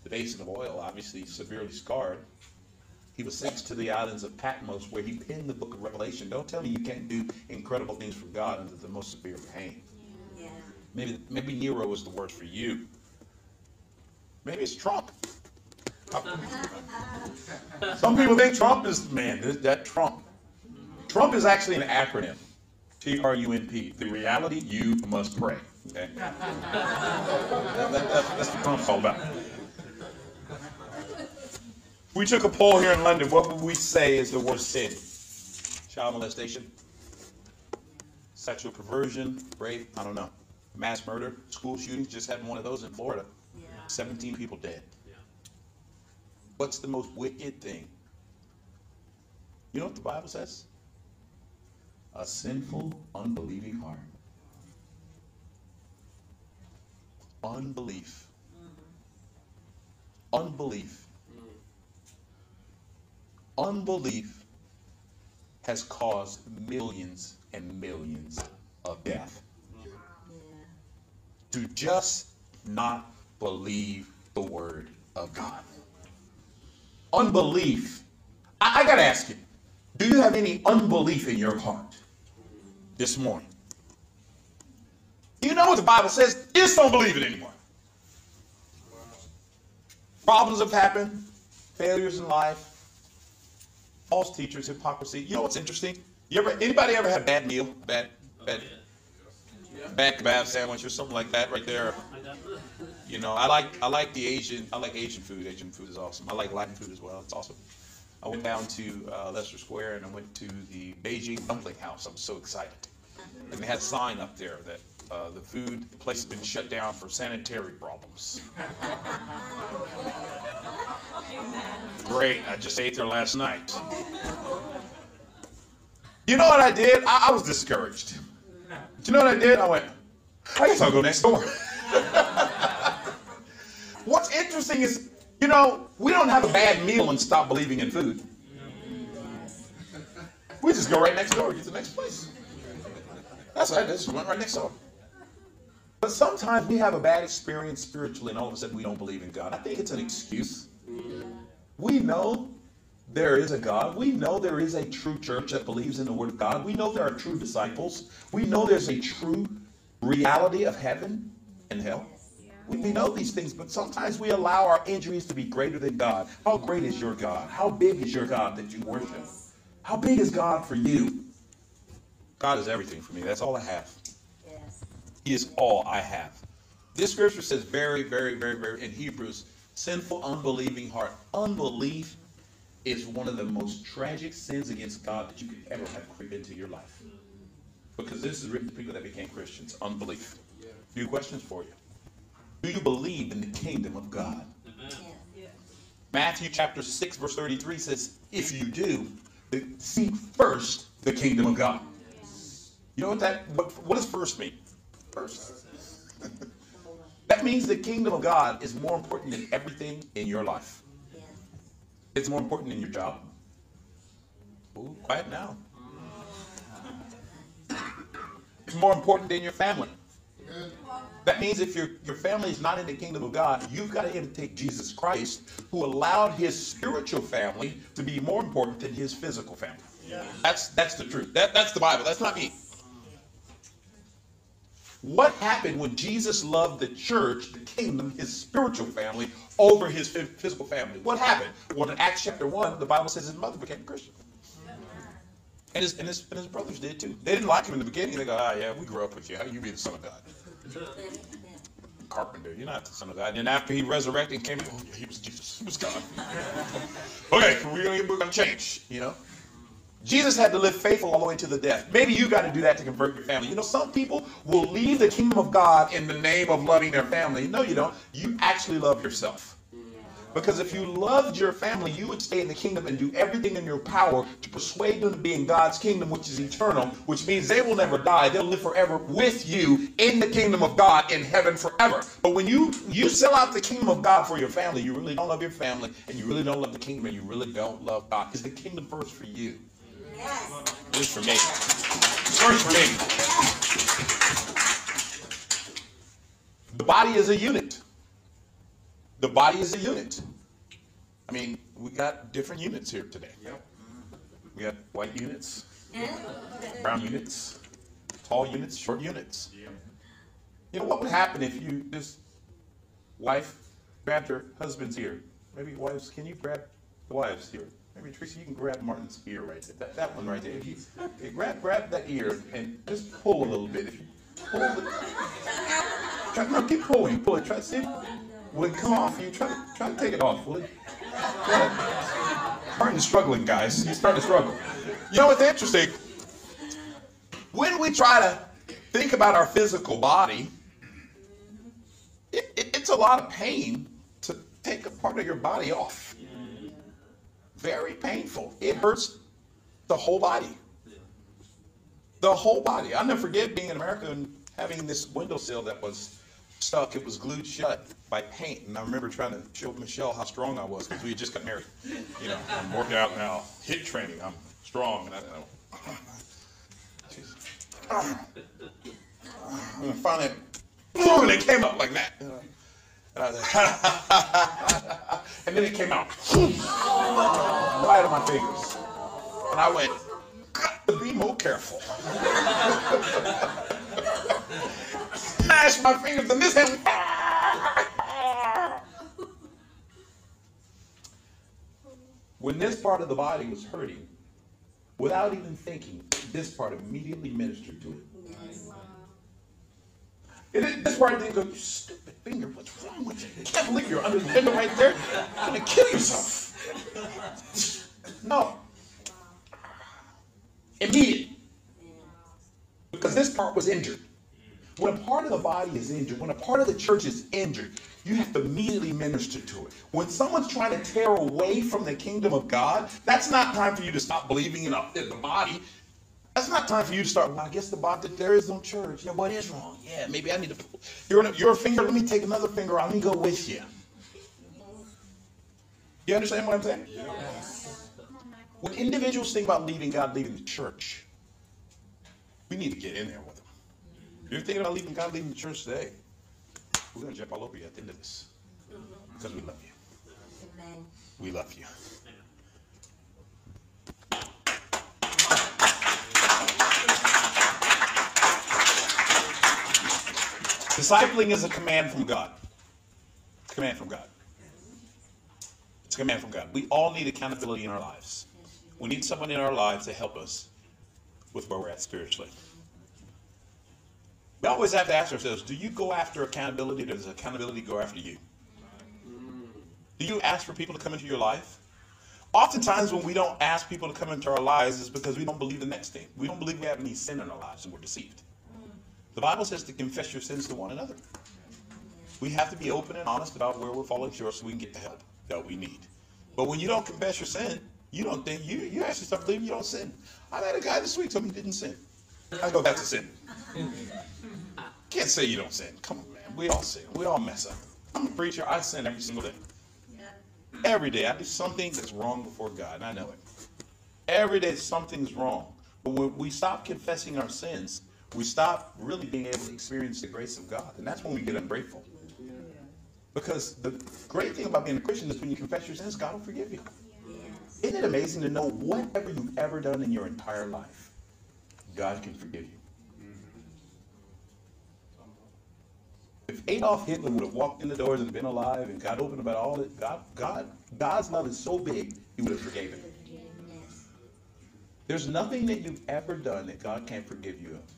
the basin of oil, obviously severely scarred. He was sent to the islands of Patmos where he penned the book of Revelation. Don't tell me you can't do incredible things for God under the most severe pain. Yeah. Maybe maybe Nero was the word for you. Maybe it's Trump. Some people think Trump is the man. That Trump. Trump is actually an acronym. T R U N P. The reality you must pray. Okay. That- that- that's, what Trump's all about. We took a poll here in London, what would we say is the worst sin? Child molestation, sexual perversion, rape, I don't know. Mass murder, school shootings, just had one of those in Florida. Yeah. 17 people dead. What's the most wicked thing? You know what the Bible says? A sinful, unbelieving heart. Unbelief. Mm-hmm. Unbelief. Mm. Unbelief has caused millions and millions of death Yeah. to just not believe the word of God. Unbelief. I, I gotta ask you, do you have any unbelief in your heart this morning? You know what the Bible says? Just don't believe it anymore. Problems have happened, failures in life, false teachers, hypocrisy. You know what's interesting? You ever anybody ever had a bad meal? Bad bad bad kebab sandwich or something like that right there. You know, I like I like the Asian I like Asian food. Asian food is awesome. I like Latin food as well. It's awesome. I went down to uh, Leicester Square and I went to the Beijing Dumpling House. I'm so excited. And they had a sign up there that uh, the food the place has been shut down for sanitary problems. Great. I just ate there last night. You know what I did? I, I was discouraged. But you know what I did? I went, I guess I'll go next door. What's interesting is, you know, we don't have a bad meal and stop believing in food. We just go right next door, get the next place. That's right, just went right next door. But sometimes we have a bad experience spiritually, and all of a sudden we don't believe in God. I think it's an excuse. We know there is a God. We know there is a true church that believes in the Word of God. We know there are true disciples. We know there's a true reality of heaven and hell. We know these things, but sometimes we allow our injuries to be greater than God. How great is your God? How big is your God that you worship? How big is God for you? God is everything for me. That's all I have. Yes. He is all I have. This scripture says very, very, very, very in Hebrews, sinful, unbelieving heart. Unbelief is one of the most tragic sins against God that you could ever have creep into your life. Because this is written to people that became Christians. Unbelief. Few questions for you. Do you believe in the kingdom of God? Matthew chapter 6, verse 33 says, If you do, then seek first the kingdom of God. You know what that what, what does first mean? First. that means the kingdom of God is more important than everything in your life. It's more important than your job. Ooh, quiet now. It's more important than your family. That means if your, your family is not in the kingdom of God, you've got to imitate Jesus Christ, who allowed his spiritual family to be more important than his physical family. That's that's the truth. That, that's the Bible. That's not me. What happened when Jesus loved the church, the kingdom, his spiritual family, over his physical family? What happened? Well, in Acts chapter 1, the Bible says his mother became a Christian. And his, and, his, and his brothers did too. They didn't like him in the beginning. They go, ah, yeah, we grew up with you. How you be the son of God? Carpenter, you're not the son of God. And then after he resurrected came, oh, yeah, he was Jesus. He was God. okay, we're going we're gonna change, you know? Jesus had to live faithful all the way to the death. Maybe you got to do that to convert your family. You know, some people will leave the kingdom of God in the name of loving their family. No, you don't. You actually love yourself. Because if you loved your family, you would stay in the kingdom and do everything in your power to persuade them to be in God's kingdom, which is eternal, which means they will never die. They'll live forever with you in the kingdom of God in heaven forever. But when you you sell out the kingdom of God for your family, you really don't love your family, and you really don't love the kingdom, and you really don't love God. Is the kingdom first for you? Yes. Is for me. First for me. The body is a unit. The body is a unit. I mean, we got different units here today. Yep. We got white units, brown units, tall units, short units. Yep. You know what would happen if you just wife grabbed her husband's ear? Maybe wives, can you grab the wife's ear? Maybe Tracy, you can grab Martin's ear right there. That, that one right there. If you, okay, grab grab that ear and just pull a little bit. If you pull the, try, no, keep pulling, pull it. Try to see. Will it come off? You try to try to take it off. It? Martin's struggling, guys. He's starting to struggle. You know what's interesting? When we try to think about our physical body, it, it, it's a lot of pain to take a part of your body off. Very painful. It hurts the whole body. The whole body. I'll never forget being in America and having this windowsill that was stuck. It was glued shut by paint. And I remember trying to show Michelle how strong I was because we had just got married. You know, I'm working out now, HIIT training. I'm strong. And I, I and finally, boom, and it came up like that. And, I was like, and then it came out right on my fingers. And I went, got to be more careful. Smash my fingers and this hand. When this part of the body was hurting, without even thinking, this part immediately ministered to it. And it, this part didn't go, you stupid finger, what's wrong with you? You can't believe you're under the right there. You're gonna kill yourself. No. Immediate. Because this part was injured. When a part of the body is injured, when a part of the church is injured, you have to immediately minister to it. When someone's trying to tear away from the kingdom of God, that's not time for you to stop believing in, the body. That's not time for you to start. Well, I guess the body that there is no church. Yeah, what is wrong? Yeah, maybe I need to. Pull. You're a, you're a finger. Let me take another finger. Let me go with you. You understand what I'm saying? Yes. When individuals think about leaving God, leaving the church, we need to get in there with them. If you're thinking about leaving God, leaving the church today, we're going to jump all over you at the end of this mm-hmm. because we love you. Amen. We love you. Discipling is a command from God. It's a Command from God. It's a command from God. We all need accountability in our lives. We need someone in our lives to help us with where we're at spiritually. We always have to ask ourselves, do you go after accountability or does accountability go after you? Do you ask for people to come into your life? Oftentimes, when we don't ask people to come into our lives, it's because we don't believe the next thing. We don't believe we have any sin in our lives and we're deceived. The Bible says to confess your sins to one another. We have to be open and honest about where we're falling short so we can get the help that we need. But when you don't confess your sin, you don't think you you actually start believing you don't sin. I had a guy this week told me he didn't sin. I go, that's a sin. Can't say you don't sin. Come on, man. We all sin. We all mess up. I'm a preacher. I sin every single day. Every day I do something that's wrong before God, and I know it. Every day something's wrong. But when we stop confessing our sins, we stop really being able to experience the grace of God. And that's when we get ungrateful. Because the great thing about being a Christian is when you confess your sins, God will forgive you. Isn't it amazing to know whatever you've ever done in your entire life, God can forgive you? If Adolf Hitler would have walked in the doors and been alive and got open about all that, God, God, God's love is so big, He would have forgiven. There's nothing that you've ever done that God can't forgive you of.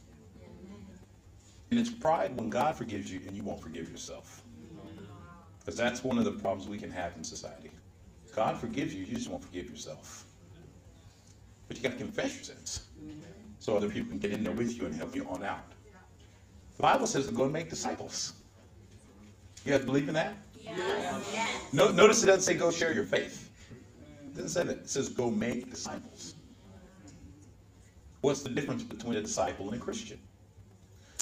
And it's pride when God forgives you and you won't forgive yourself. Because that's one of the problems we can have in society. God forgives you, you just won't forgive yourself. But you got to confess your sins so other people can get in there with you and help you on out. The Bible says to go and make disciples. You guys believe in that? Yes. No, notice it doesn't say go share your faith. It doesn't say that. It says go make disciples. What's the difference between a disciple and a Christian?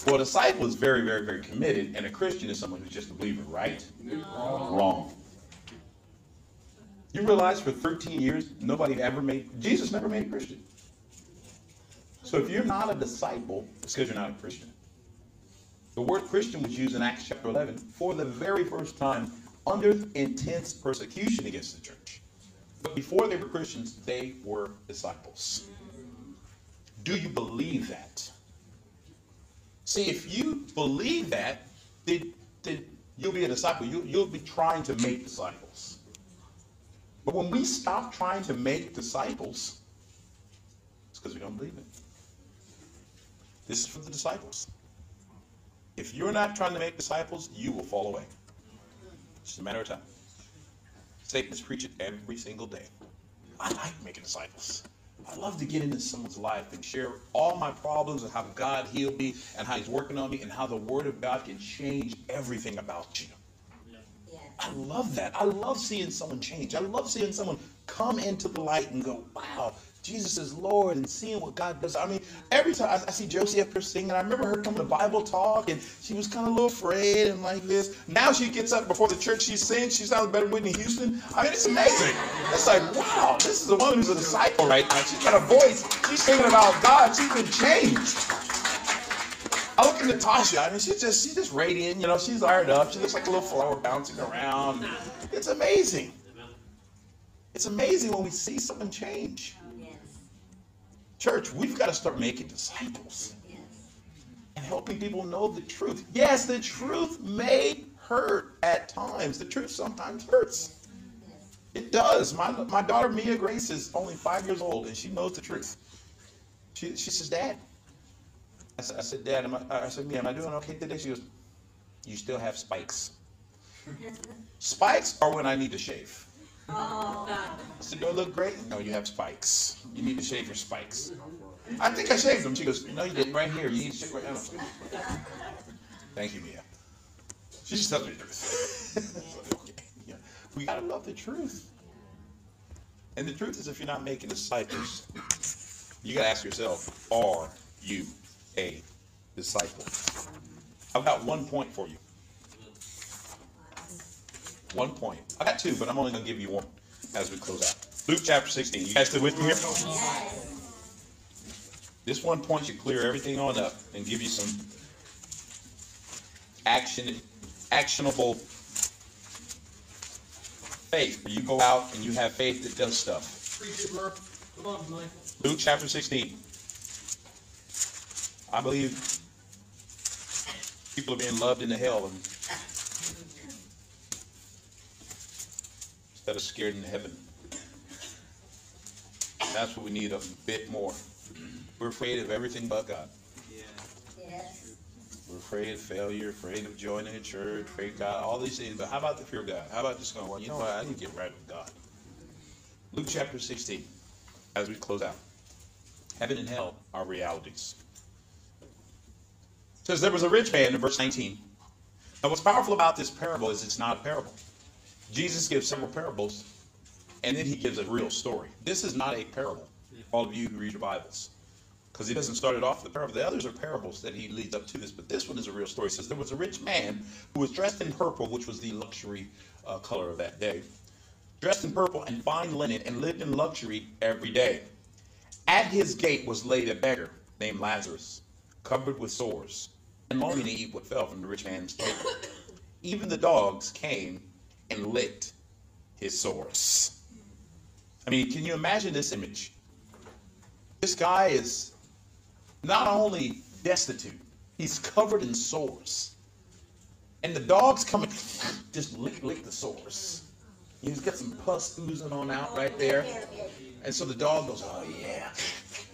Well, a disciple is very, very, very committed, and a Christian is someone who's just a believer, right? Wrong. Wrong. You realize for 13 years, nobody ever made, Jesus never made a Christian. So if you're not a disciple, it's because you're not a Christian. The word Christian was used in Acts chapter 11 for the very first time under intense persecution against the church. But before they were Christians, they were disciples. Do you believe that? See, if you believe that, then, then you'll be a disciple. You, you'll be trying to make disciples. But when we stop trying to make disciples, it's because we don't believe it. This is for the disciples. If you're not trying to make disciples, you will fall away. It's just a matter of time. Satan is preaching every single day. I like making disciples. I love to get into someone's life and share all my problems and how God healed me and how He's working on me and how the Word of God can change everything about you. I love that. I love seeing someone change. I love seeing someone come into the light and go, wow, Jesus is Lord and seeing what God does. I mean, every time I, see Josie up here singing, I remember her coming to Bible talk and she was kind of a little afraid and like this. Now she gets up before the church, she sings, she sounds better than Whitney Houston. I mean, it's amazing. It's like, wow, this is a woman who's a disciple right now. She's got a voice. She's singing about God. She's been changed. I look at Natasha. I mean, she's just she's just radiant. You know, she's ironed up. She looks like a little flower bouncing around. It's amazing. It's amazing when we see someone change. Church, we've got to start making disciples and helping people know the truth. Yes, the truth may hurt at times. The truth sometimes hurts. It does. My, my daughter Mia Grace is only five years old and she knows the truth. She, she says, Dad, I said, I said Dad, am I, I said, Mia, am I doing okay today? She goes, You still have spikes. spikes are when I need to shave. Oh. I said, Do I look great? No, you have spikes. You need to shave your spikes. I think I shaved them. She goes, No, you didn't. Right here. You need to shave right now. Thank you, Mia. She just tells me the truth. okay. We gotta love the truth. And the truth is, if you're not making disciples, you gotta ask yourself, are you a disciple. I've got one point for you. One point. I got two, but I'm only going to give you one as we close out. Luke chapter 16. You guys still with me here? This one point should clear everything on up and give you some action, actionable faith. Where you go out and you have faith that does stuff. Luke chapter 16. I believe people are being loved into hell and instead are scared in heaven. That's what we need a bit more. We're afraid of everything but God. Yeah. Yes. We're afraid of failure, afraid of joining a church, afraid of God, all these things. But how about the fear of God? How about just going, well, you know what? I need to get right with God. Luke chapter 16, as we close out. Heaven and hell are realities says there was a rich man in verse 19. Now, what's powerful about this parable is it's not a parable. Jesus gives several parables, and then he gives a real story. This is not a parable, all of you who read your Bibles, because he doesn't start it off with a parable. The others are parables that he leads up to this, but this one is a real story. He says there was a rich man who was dressed in purple, which was the luxury uh, color of that day, dressed in purple and fine linen, and lived in luxury every day. At his gate was laid a beggar named Lazarus, covered with sores and longing to eat what fell from the rich man's table. Even the dogs came and licked his sores. I mean, can you imagine this image? This guy is not only destitute, he's covered in sores. And the dogs come just lick, lick the sores. He's got some pus oozing on out right there. And so the dog goes, oh yeah.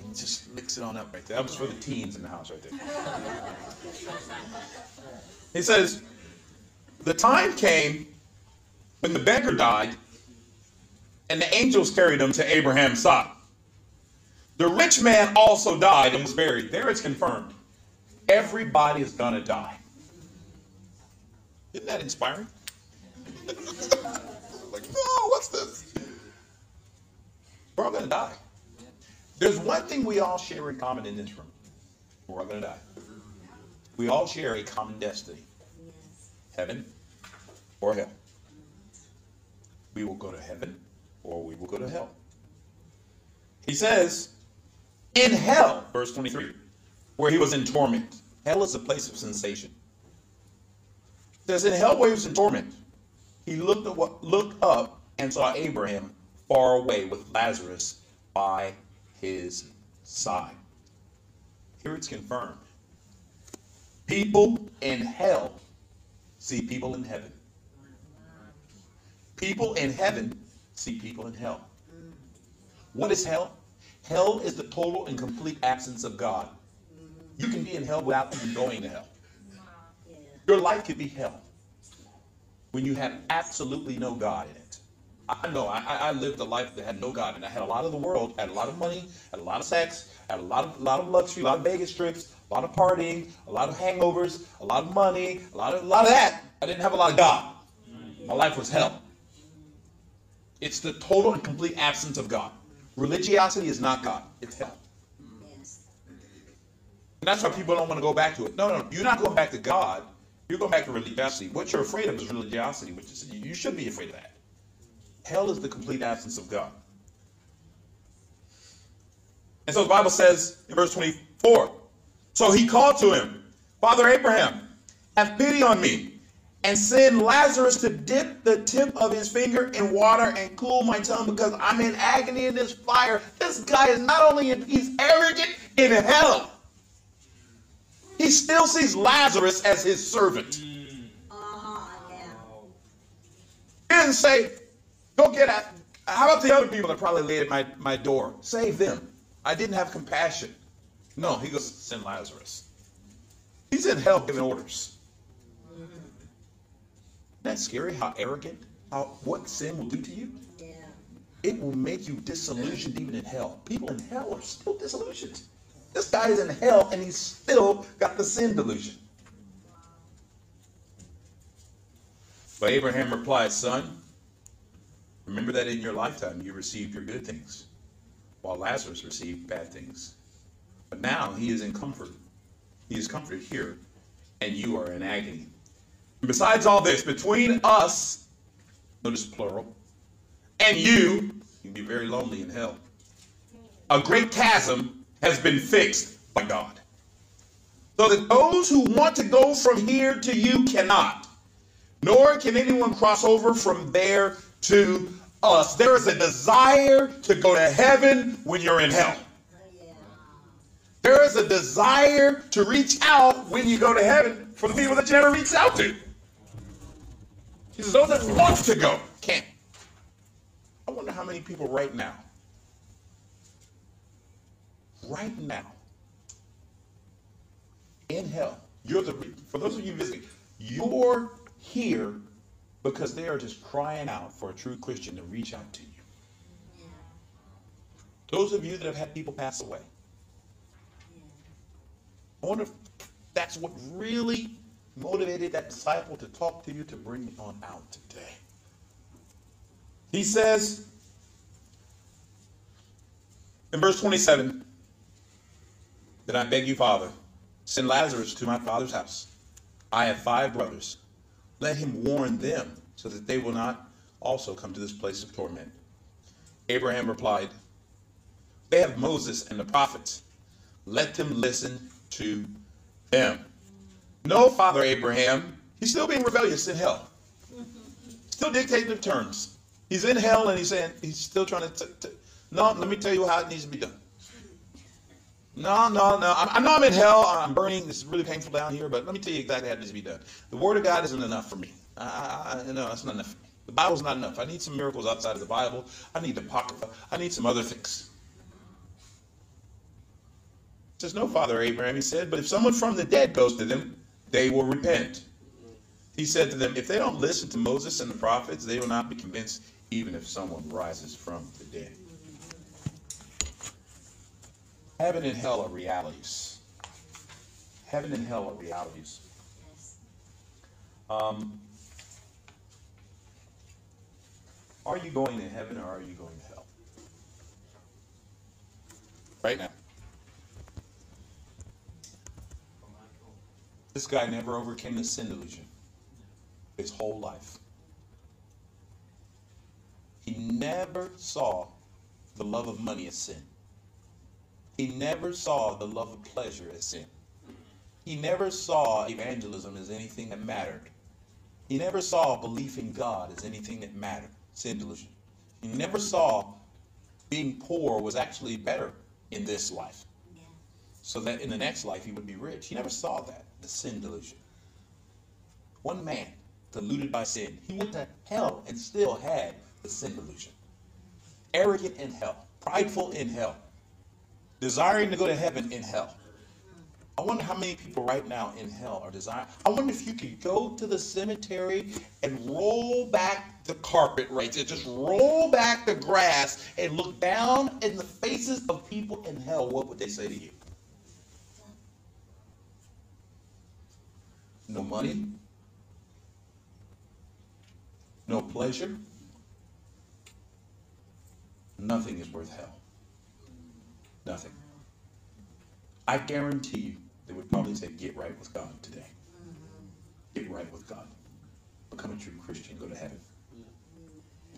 And just mix it on up right there. That was for the teens in the house right there. He says, the time came when the beggar died and the angels carried him to Abraham's side. The rich man also died and was buried. There it's confirmed. Everybody is going to die. Isn't that inspiring? like, no, what's this? We're all going to die. There's one thing we all share in common in this room. We're all going to die. We all share a common destiny heaven or hell. We will go to heaven or we will go to hell. He says, in hell, verse 23, where he was in torment. Hell is a place of sensation. It says, in hell where he was in torment, he looked, up, looked up and saw Abraham far away with Lazarus by his side. Here it's confirmed. People in hell see people in heaven. People in heaven see people in hell. What is hell? Hell is the total and complete absence of God. You can be in hell without even going to hell. Your life could be hell when you have absolutely no God in it. I know I, I lived a life that had no God, and I had a lot of the world, had a lot of money, had a lot of sex, had a lot of lot of luxury, a lot of Vegas trips, a lot of partying, a lot of hangovers, a lot of money, a lot of a lot of that. I didn't have a lot of God. My life was hell. It's the total and complete absence of God. Religiosity is not God. It's hell. Yes. And that's why people don't want to go back to it. No, no, you're not going back to God. You're going back to religiosity. What you're afraid of is religiosity, which is you should be afraid of that. Hell is the complete absence of God. And so the Bible says in verse 24, so he called to him, Father Abraham, have pity on me, and send Lazarus to dip the tip of his finger in water and cool my tongue because I'm in agony in this fire. This guy is not only in, he's arrogant in hell. He still sees Lazarus as his servant. Uh-huh, yeah. He didn't say, go get at, how about the other people that probably laid at my, my door? Save them. I didn't have compassion. No, he goes, send Lazarus. He's in hell giving orders. Isn't that scary how arrogant, how what sin will do to you? Yeah. It will make you disillusioned even in hell. People in hell are still disillusioned. This guy is in hell and he's still got the sin delusion. But Abraham replied, Son, remember that in your lifetime you received your good things, while Lazarus received bad things. But now he is in comfort. He is comforted here, and you are in agony. Besides all this, between us, notice plural, and you, you'll be very lonely in hell. A great chasm has been fixed by God. So that those who want to go from here to you cannot, nor can anyone cross over from there to us. There is a desire to go to heaven when you're in hell. There is a desire to reach out when you go to heaven for the people that you never reached out to. He says, those that want to go can't. I wonder how many people right now, right now, in hell, you're the, for those of you visiting, you're here because they are just crying out for a true Christian to reach out to you. Those of you that have had people pass away, I wonder if that's what really motivated that disciple to talk to you to bring you on out today. He says in verse 27 that I beg you, Father, send Lazarus to my father's house. I have five brothers. Let him warn them so that they will not also come to this place of torment. Abraham replied, They have Moses and the prophets. Let them listen to them. No, Father Abraham, he's still being rebellious in hell. Still dictating the terms. He's in hell and he's saying, he's still trying to, no, let me tell you how it needs to be done. No, no, no. I, know I'm in hell. I'm burning. It's really painful down here, but let me tell you exactly how it needs to be done. The Word of God isn't enough for me. I, I, no, that's not enough. The Bible's not enough. I need some miracles outside of the Bible. I need the Apocrypha. I need some other things. He says, No, Father Abraham, he said, but if someone from the dead goes to them, they will repent. He said to them, If they don't listen to Moses and the prophets, they will not be convinced, even if someone rises from the dead. Heaven and hell are realities. Heaven and hell are realities. Um, Are you going to heaven or are you going to hell? Right now. This guy never overcame the sin delusion his whole life. He never saw the love of money as sin. He never saw the love of pleasure as sin. He never saw evangelism as anything that mattered. He never saw belief in God as anything that mattered. Sin delusion. He never saw being poor was actually better in this life. So that in the next life he would be rich. He never saw that. The sin delusion. One man deluded by sin. He went to hell and still had the sin delusion. Arrogant in hell, prideful in hell, desiring to go to heaven in hell. I wonder how many people right now in hell are desiring. I wonder if you could go to the cemetery and roll back the carpet right there, just roll back the grass and look down in the faces of people in hell. What would they say to you? No money, no pleasure, nothing is worth hell. Nothing. I guarantee you, they would probably say, get right with God today. Get right with God. Become a true Christian, go to heaven.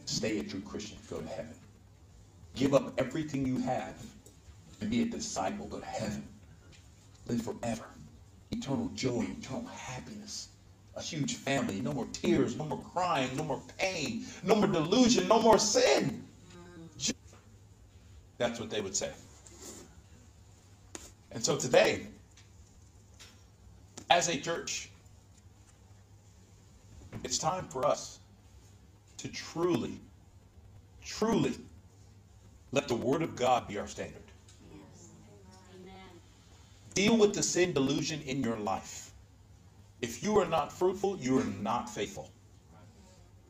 Stay a true Christian, go to heaven. Give up everything you have and be a disciple, go to heaven. Live forever. Eternal joy, eternal happiness a huge family. No more tears, no more crying, no more pain, no more delusion, no more sin. That's what they would say. And so today, as a church, it's time for us to truly, truly let the Word of God be our standard. Deal with the sin delusion in your life. If you are not fruitful, you are not faithful.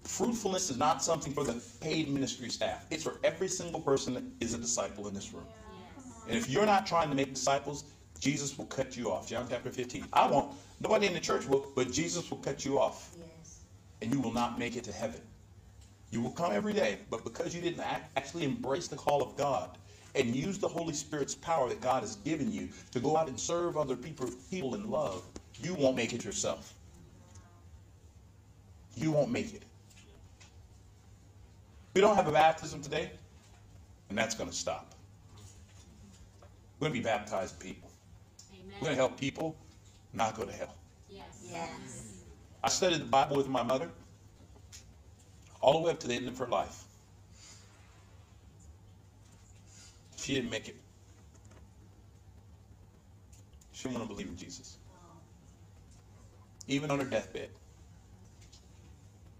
Fruitfulness is not something for the paid ministry staff. It's for every single person that is a disciple in this room. And if you're not trying to make disciples, Jesus will cut you off. John chapter 15. I won't. Nobody in the church will, but Jesus will cut you off. And you will not make it to heaven. You will come every day, but because you didn't actually embrace the call of God and use the Holy Spirit's power that God has given you to go out and serve other people, people in love, you won't make it yourself. You won't make it. We don't have a baptism today, and that's going to stop. We're going to be baptized people. Amen. We're going to help people not go to hell. Yes. yes. I studied the Bible with my mother all the way up to the end of her life. She didn't make it. She didn't want to believe in Jesus even on her deathbed.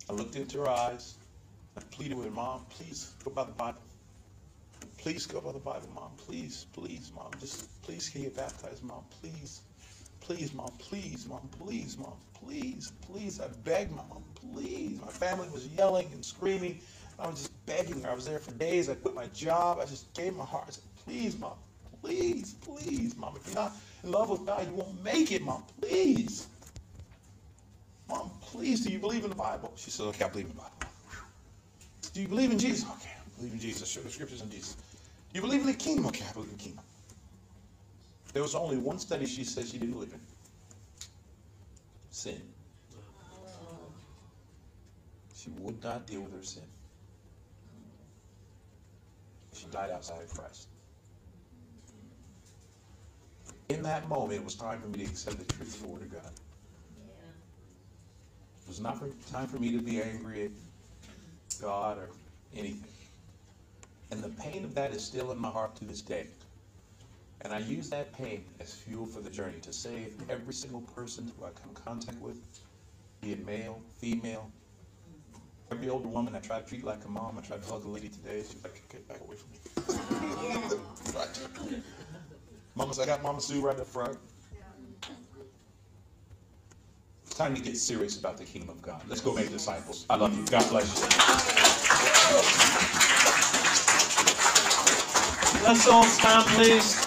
I looked into her eyes. I pleaded with her, Mom, please go by the Bible. Please go by the Bible, Mom. Please, please, Mom. Just please get baptized, Mom. Please. Please, Mom. Please, Mom. Please, Mom. Please, please. I begged my mom, please. My family was yelling and screaming. I was just begging her. I was there for days. I quit my job. I just gave my heart. I said, please, Mom. Please, please, Mom. If you're not in love with God, you won't make it, Mom. Please. Mom, please, do you believe in the Bible? She said, okay, I believe in the Bible. Do you believe in Jesus? Okay, I believe in Jesus. Show the scriptures in Jesus. Do you believe in the kingdom? Okay, I believe in the kingdom. There was only one study she said she didn't believe in. Sin. She would not deal with her sin. She died outside of Christ. In that moment, it was time for me to accept the truth of the Word of God. It was not for, time for me to be angry at God or anything. And the pain of that is still in my heart to this day. And I use that pain as fuel for the journey to save every single person who I come in contact with, be it male, female. Every older woman I try to treat like a mom. I try to hug a lady today. She's like, get back away from me. Mama said, I got Mama Sue right up front time to get serious about the kingdom of God. Let's go make disciples. I love you. God bless you. Let's all stand, please.